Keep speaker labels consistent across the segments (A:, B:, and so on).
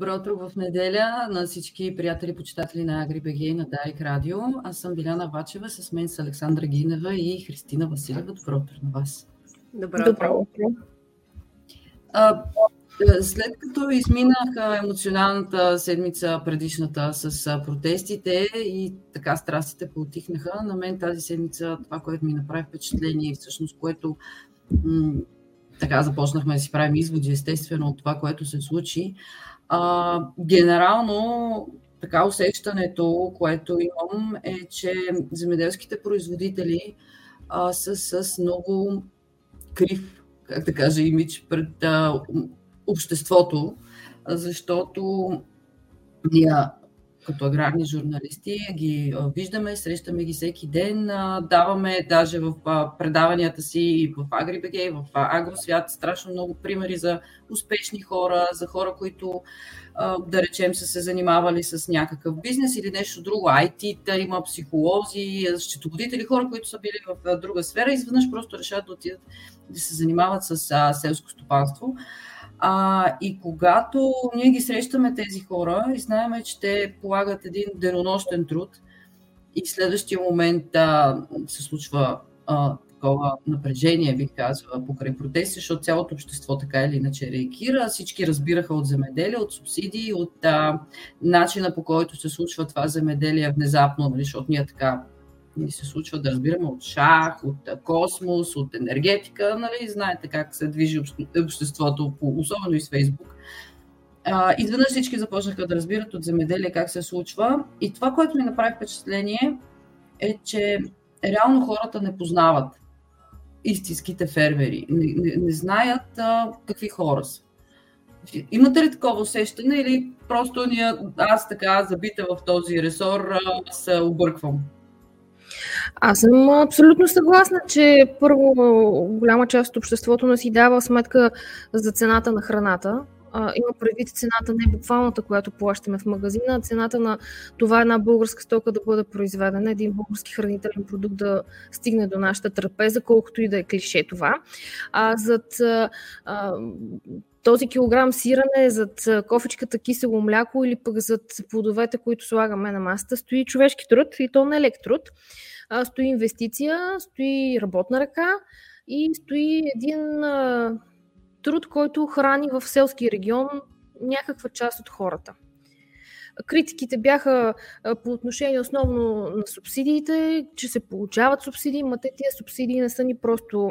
A: Добро утро в неделя на всички приятели, почитатели на AgriBG и на Дарик Радио. Аз съм Биляна Вачева, с мен с Александра Гинева и Христина Василева. Добро утро на вас.
B: Добро, Добро утро.
A: А, след като изминах емоционалната седмица предишната с протестите и така страстите поотихнаха, на мен тази седмица това, което ми направи впечатление и всъщност което м- така започнахме да си правим изводи, естествено, от това, което се случи, а, генерално, така усещането, което имам, е, че земеделските производители а, са с много крив, как да кажа, имидж пред а, обществото, защото ние като аграрни журналисти ги виждаме, срещаме ги всеки ден, даваме даже в предаванията си в AgriBG, в Агросвят страшно много примери за успешни хора, за хора, които да речем са се занимавали с някакъв бизнес или нещо друго, IT-та, има психолози, счетоводители, хора, които са били в друга сфера и изведнъж просто решават да отидат да се занимават с селско стопанство. А, и когато ние ги срещаме тези хора и знаем, че те полагат един денонощен труд и в следващия момент а, се случва а, такова напрежение, бих казала, покрай протести, защото цялото общество така или иначе реагира. Всички разбираха от земеделие, от субсидии, от а, начина по който се случва това земеделие внезапно, нали, защото ние така ни се случва да разбираме от шах, от космос, от енергетика, нали, знаете как се движи обществото, особено и с Фейсбук. изведнъж всички започнаха да разбират от земеделие как се случва. И това, което ми направи впечатление, е, че реално хората не познават истинските фермери, не, не, не знаят а, какви хора са. Имате ли такова усещане или просто ние, аз така забита в този ресор а, се обърквам?
B: Аз съм абсолютно съгласна, че първо голяма част от обществото не си дава сметка за цената на храната. А, има предвид цената не буквалната, която плащаме в магазина, а цената на това една българска стока да бъде произведена, един български хранителен продукт да стигне до нашата трапеза, колкото и да е клише това. А зад а, този килограм сирене, зад кофичката кисело мляко или пък зад плодовете, които слагаме на масата, стои човешки труд и то не лек труд а, стои инвестиция, стои работна ръка и стои един а, труд, който храни в селски регион някаква част от хората. Критиките бяха по отношение основно на субсидиите, че се получават субсидии, но те тези субсидии не са ни просто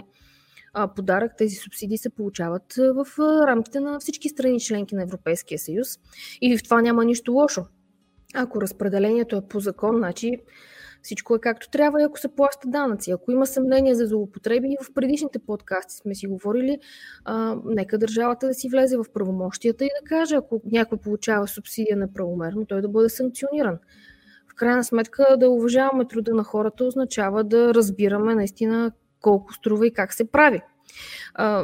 B: подарък. Тези субсидии се получават в рамките на всички страни членки на Европейския съюз. И в това няма нищо лошо. Ако разпределението е по закон, значи всичко е както трябва и ако се плаща данъци. Ако има съмнение за злоупотреби, в предишните подкасти сме си говорили, а, нека държавата да си влезе в правомощията и да каже, ако някой получава субсидия неправомерно, той да бъде санкциониран. В крайна сметка да уважаваме труда на хората означава да разбираме наистина колко струва и как се прави.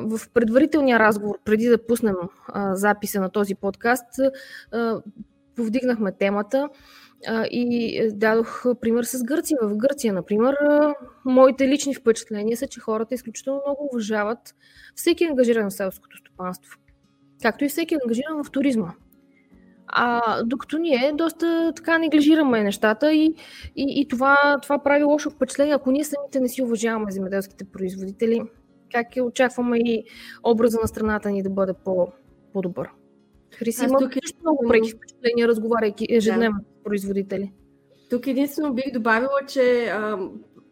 B: В предварителния разговор, преди да пуснем записа на този подкаст, повдигнахме темата и е, дадох пример с Гърция. В Гърция, например, моите лични впечатления са, че хората изключително много уважават всеки ангажиран в селското стопанство, както и всеки ангажиран в туризма. А докато ние доста така неглижираме нещата и, и, и това, това прави лошо впечатление. Ако ние самите не си уважаваме земеделските производители, как и очакваме и образа на страната ни да бъде по, по-добър? Хриси, има тук... много преки впечатления, разговаряйки ежедневно да. Производители.
C: Тук единствено бих добавила, че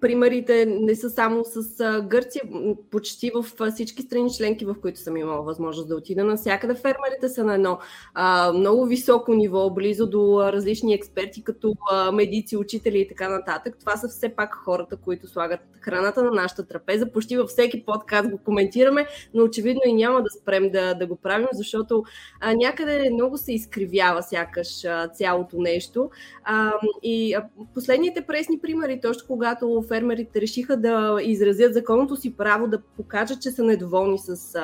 C: примерите не са само с Гърция, почти в всички страни членки, в които съм имала възможност да отида. Навсякъде фермерите са на едно а, много високо ниво, близо до различни експерти, като а, медици, учители и така нататък. Това са все пак хората, които слагат храната на нашата трапеза. Почти във всеки подкаст го коментираме, но очевидно и няма да спрем да, да го правим, защото а, някъде много се изкривява сякаш а, цялото нещо. А, и а, последните пресни примери, точно когато фермерите решиха да изразят законното си право да покажат, че са недоволни с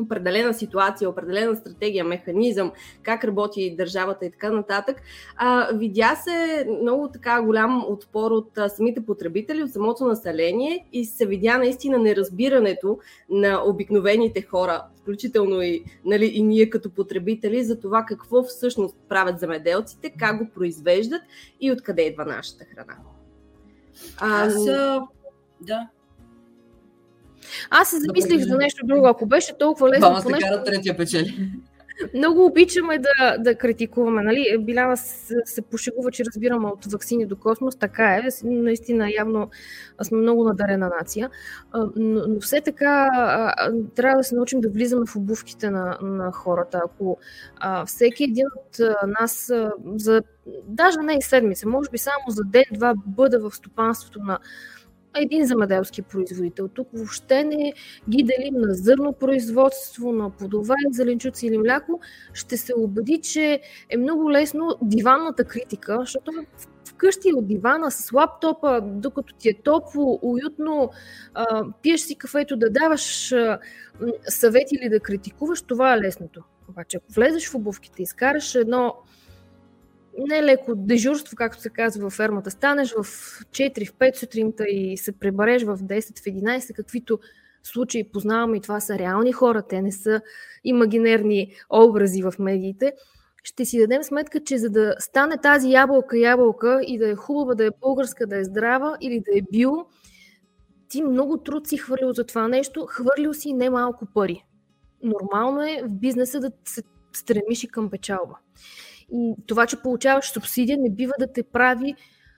C: определена ситуация, определена стратегия, механизъм, как работи държавата и така нататък, а, видя се много така голям отпор от а, самите потребители, от самото население и се видя наистина неразбирането на обикновените хора, включително и, нали, и ние като потребители, за това какво всъщност правят замеделците, как го произвеждат и откъде идва нашата храна.
A: А, Аз, да,
B: аз се замислих за нещо друго. Ако беше толкова лесно.
A: Двама се карат третия печели.
B: Много обичаме да, да критикуваме. Нали? Билява се, се пошегува, че разбираме от вакцини до космос. Така е. Наистина, явно сме много надарена нация. Но, но все така трябва да се научим да влизаме в обувките на, на хората. Ако а, всеки един от нас за даже не и седмица, може би само за ден-два бъде в стопанството на един замеделски производител. Тук въобще не ги делим на зърно производство, на плодове, зеленчуци или мляко. Ще се убеди, че е много лесно диванната критика, защото вкъщи от дивана с лаптопа, докато ти е топло, уютно, а, пиеш си кафето да даваш а, съвет или да критикуваш, това е лесното. Обаче, ако влезеш в обувките изкараш едно не леко дежурство, както се казва във фермата. Станеш в 4, в 5 сутринта и се пребареш в 10, в 11, каквито случаи познаваме и това са реални хора, те не са имагинерни образи в медиите, ще си дадем сметка, че за да стане тази ябълка ябълка и да е хубава, да е българска, да е здрава или да е био, ти много труд си хвърлил за това нещо, хвърлил си немалко пари. Нормално е в бизнеса да се стремиш и към печалба. И това, че получаваш субсидия, не бива да те прави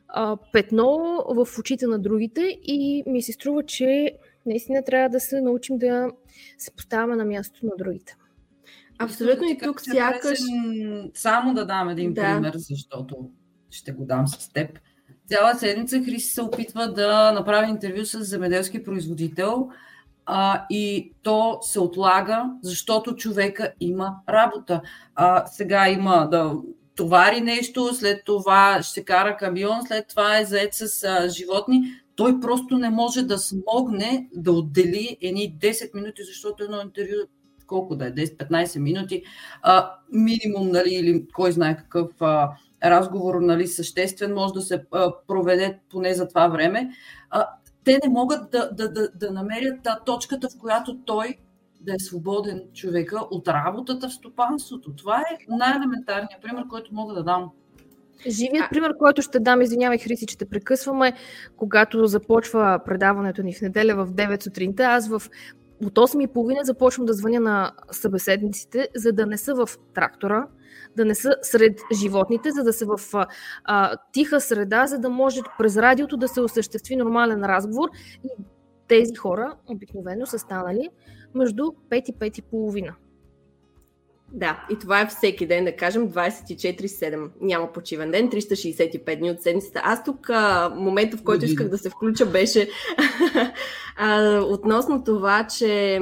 B: а, петно в очите на другите и ми се струва, че наистина трябва да се научим да се поставяме на мястото на другите.
C: Абсолютно и тук сякаш...
A: Само да дам един да. пример, защото ще го дам с теб. Цяла седмица Хриси се опитва да направи интервю с земеделски производител, а, и то се отлага, защото човека има работа. А, сега има да товари нещо, след това ще кара камион, след това е заед с а, животни. Той просто не може да смогне да отдели едни 10 минути, защото едно интервю колко да е, 10-15 минути, а, минимум, нали, или кой знае какъв а, разговор, нали, съществен, може да се а, проведе поне за това време. А, те не могат да, да, да, да намерят точката, в която той да е свободен човека от работата в стопанството. Това е най-елементарният пример, който мога да дам.
B: Живият пример, който ще дам, извинявай Хриси, че те прекъсваме, когато започва предаването ни в неделя в 9 сутринта, аз в от 8.30 започвам да звъня на събеседниците, за да не са в трактора, да не са сред животните, за да са в а, тиха среда, за да може през радиото да се осъществи нормален разговор. И тези хора обикновено са станали между 5 и 5 и половина.
C: Да, и това е всеки ден, да кажем 24-7. Няма почивен ден, 365 дни от седмицата. Аз тук а, момента, в който исках да се включа, беше а, относно това, че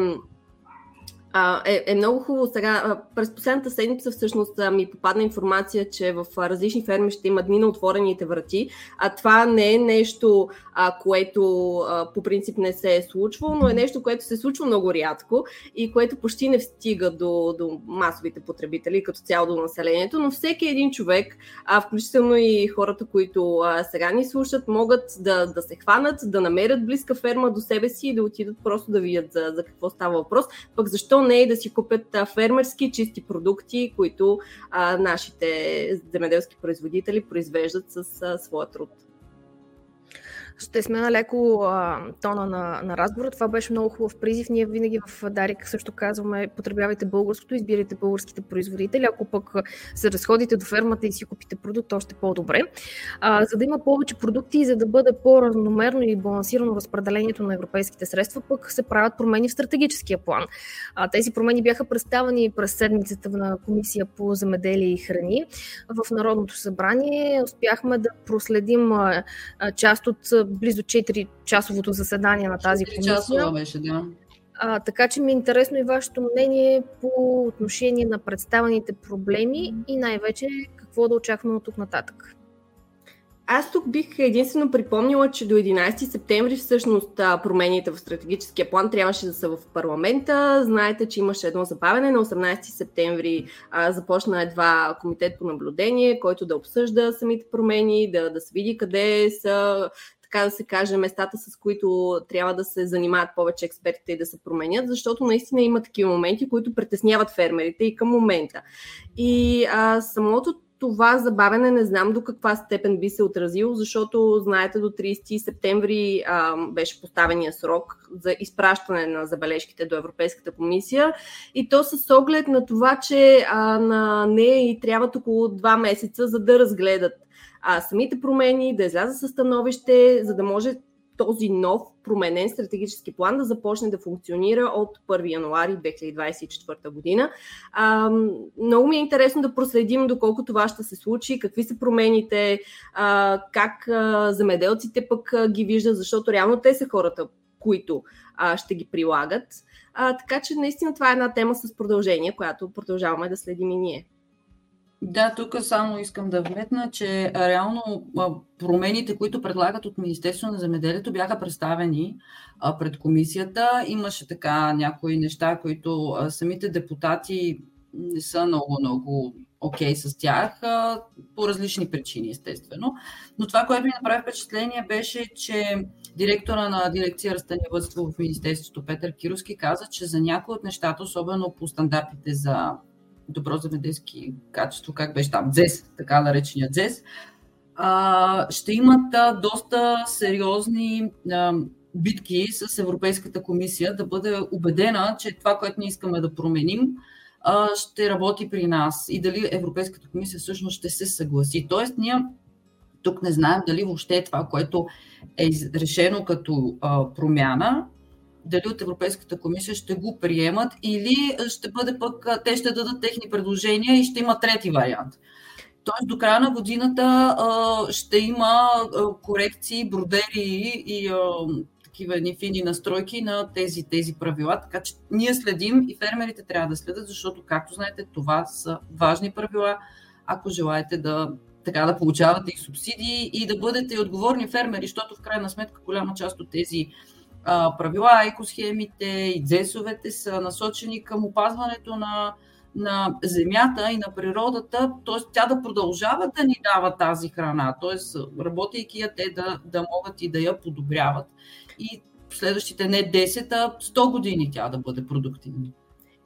C: а, е, е много хубаво сега. През последната седмица всъщност ми попадна информация, че в различни ферми ще има дни на отворените врати. А това не е нещо, а, което а, по принцип не се е случвало, но е нещо, което се случва много рядко и което почти не стига до, до масовите потребители, като цяло до населението. Но всеки един човек, а, включително и хората, които а, сега ни слушат, могат да, да се хванат, да намерят близка ферма до себе си и да отидат просто да видят за, за какво става въпрос. Пък защо не и да си купят фермерски чисти продукти, които а, нашите земеделски производители произвеждат с а, своя труд.
B: Ще сме леко а, тона на, на разговора. Това беше много хубав призив. Ние винаги в Дарик също казваме, потребявайте българското, избирайте българските производители. Ако пък се разходите до фермата и си купите продукт, още по-добре. А, за да има повече продукти и за да бъде по-равномерно и балансирано разпределението на европейските средства, пък се правят промени в стратегическия план. А, тези промени бяха представени през седмицата на Комисия по земеделие и храни. В Народното събрание успяхме да проследим част от близо 4-часовото заседание на тази комисия.
A: Часова беше, да.
B: А, така че ми е интересно и вашето мнение по отношение на представените проблеми и най-вече какво да очакваме от тук нататък.
C: Аз тук бих единствено припомнила, че до 11 септември всъщност промените в стратегическия план трябваше да са в парламента. Знаете, че имаше едно забавене. На 18 септември а, започна едва комитет по наблюдение, който да обсъжда самите промени, да, да се види къде са така да се каже, местата, с които трябва да се занимават повече експертите и да се променят, защото наистина има такива моменти, които притесняват фермерите и към момента. И а, самото това забавене не знам до каква степен би се отразило, защото знаете до 30 септември а, беше поставения срок за изпращане на забележките до Европейската комисия. И то с оглед на това, че а, на нея и трябват около 2 месеца за да разгледат а, самите промени, да изляза със становище, за да може този нов променен стратегически план да започне да функционира от 1 януари 2024 година. А, много ми е интересно да проследим доколко това ще се случи, какви са промените, а, как а, замеделците пък а, ги виждат, защото реално те са хората, които а, ще ги прилагат. А, така че наистина това е една тема с продължение, която продължаваме да следим и ние.
A: Да, тук само искам да вметна, че реално промените, които предлагат от Министерство на земеделието, бяха представени пред комисията. Имаше така някои неща, които самите депутати не са много-много окей okay с тях, по различни причини, естествено. Но това, което ми направи впечатление, беше, че директора на дирекция растениевътство в Министерството Петър Кировски каза, че за някои от нещата, особено по стандартите за добро земеделски качество, как беше там, ДЗЕС, така наречения ДЗЕС, ще имат доста сериозни битки с Европейската комисия да бъде убедена, че това, което ние искаме да променим, ще работи при нас и дали Европейската комисия всъщност ще се съгласи. Тоест, ние тук не знаем дали въобще това, което е решено като промяна, дали от Европейската комисия ще го приемат или ще бъде пък, те ще дадат техни предложения и ще има трети вариант. Тоест до края на годината ще има корекции, бродери и такива едни фини настройки на тези, тези правила. Така че ние следим и фермерите трябва да следят, защото, както знаете, това са важни правила, ако желаете да така да получавате и субсидии и да бъдете отговорни фермери, защото в крайна сметка голяма част от тези правила, екосхемите и дзесовете са насочени към опазването на, на земята и на природата, т.е. тя да продължава да ни дава тази храна, т.е. работейки я те да, да могат и да я подобряват и следващите не 10, а 100 години тя да бъде продуктивна.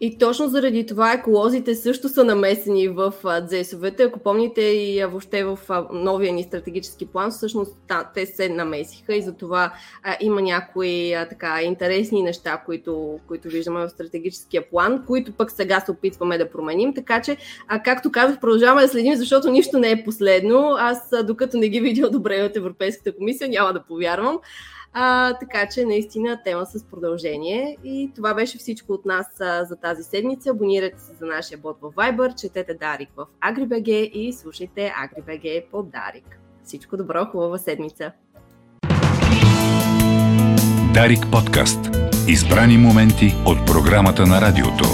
C: И точно заради това еколозите също са намесени в дзесовете. Ако помните и въобще в новия ни стратегически план, всъщност да, те се намесиха и затова а, има някои а, така интересни неща, които, които виждаме в стратегическия план, които пък сега се опитваме да променим. Така че, а, както казах, продължаваме да следим, защото нищо не е последно. Аз, а, докато не ги видя добре от Европейската комисия, няма да повярвам. А, така че наистина тема с продължение. И това беше всичко от нас а, за тази седмица. Абонирайте се за нашия бот в Viber, четете Дарик в AgriBG и слушайте AgriBG по Дарик. Всичко добро, хубава седмица!
D: Дарик подкаст. Избрани моменти от програмата на радиото.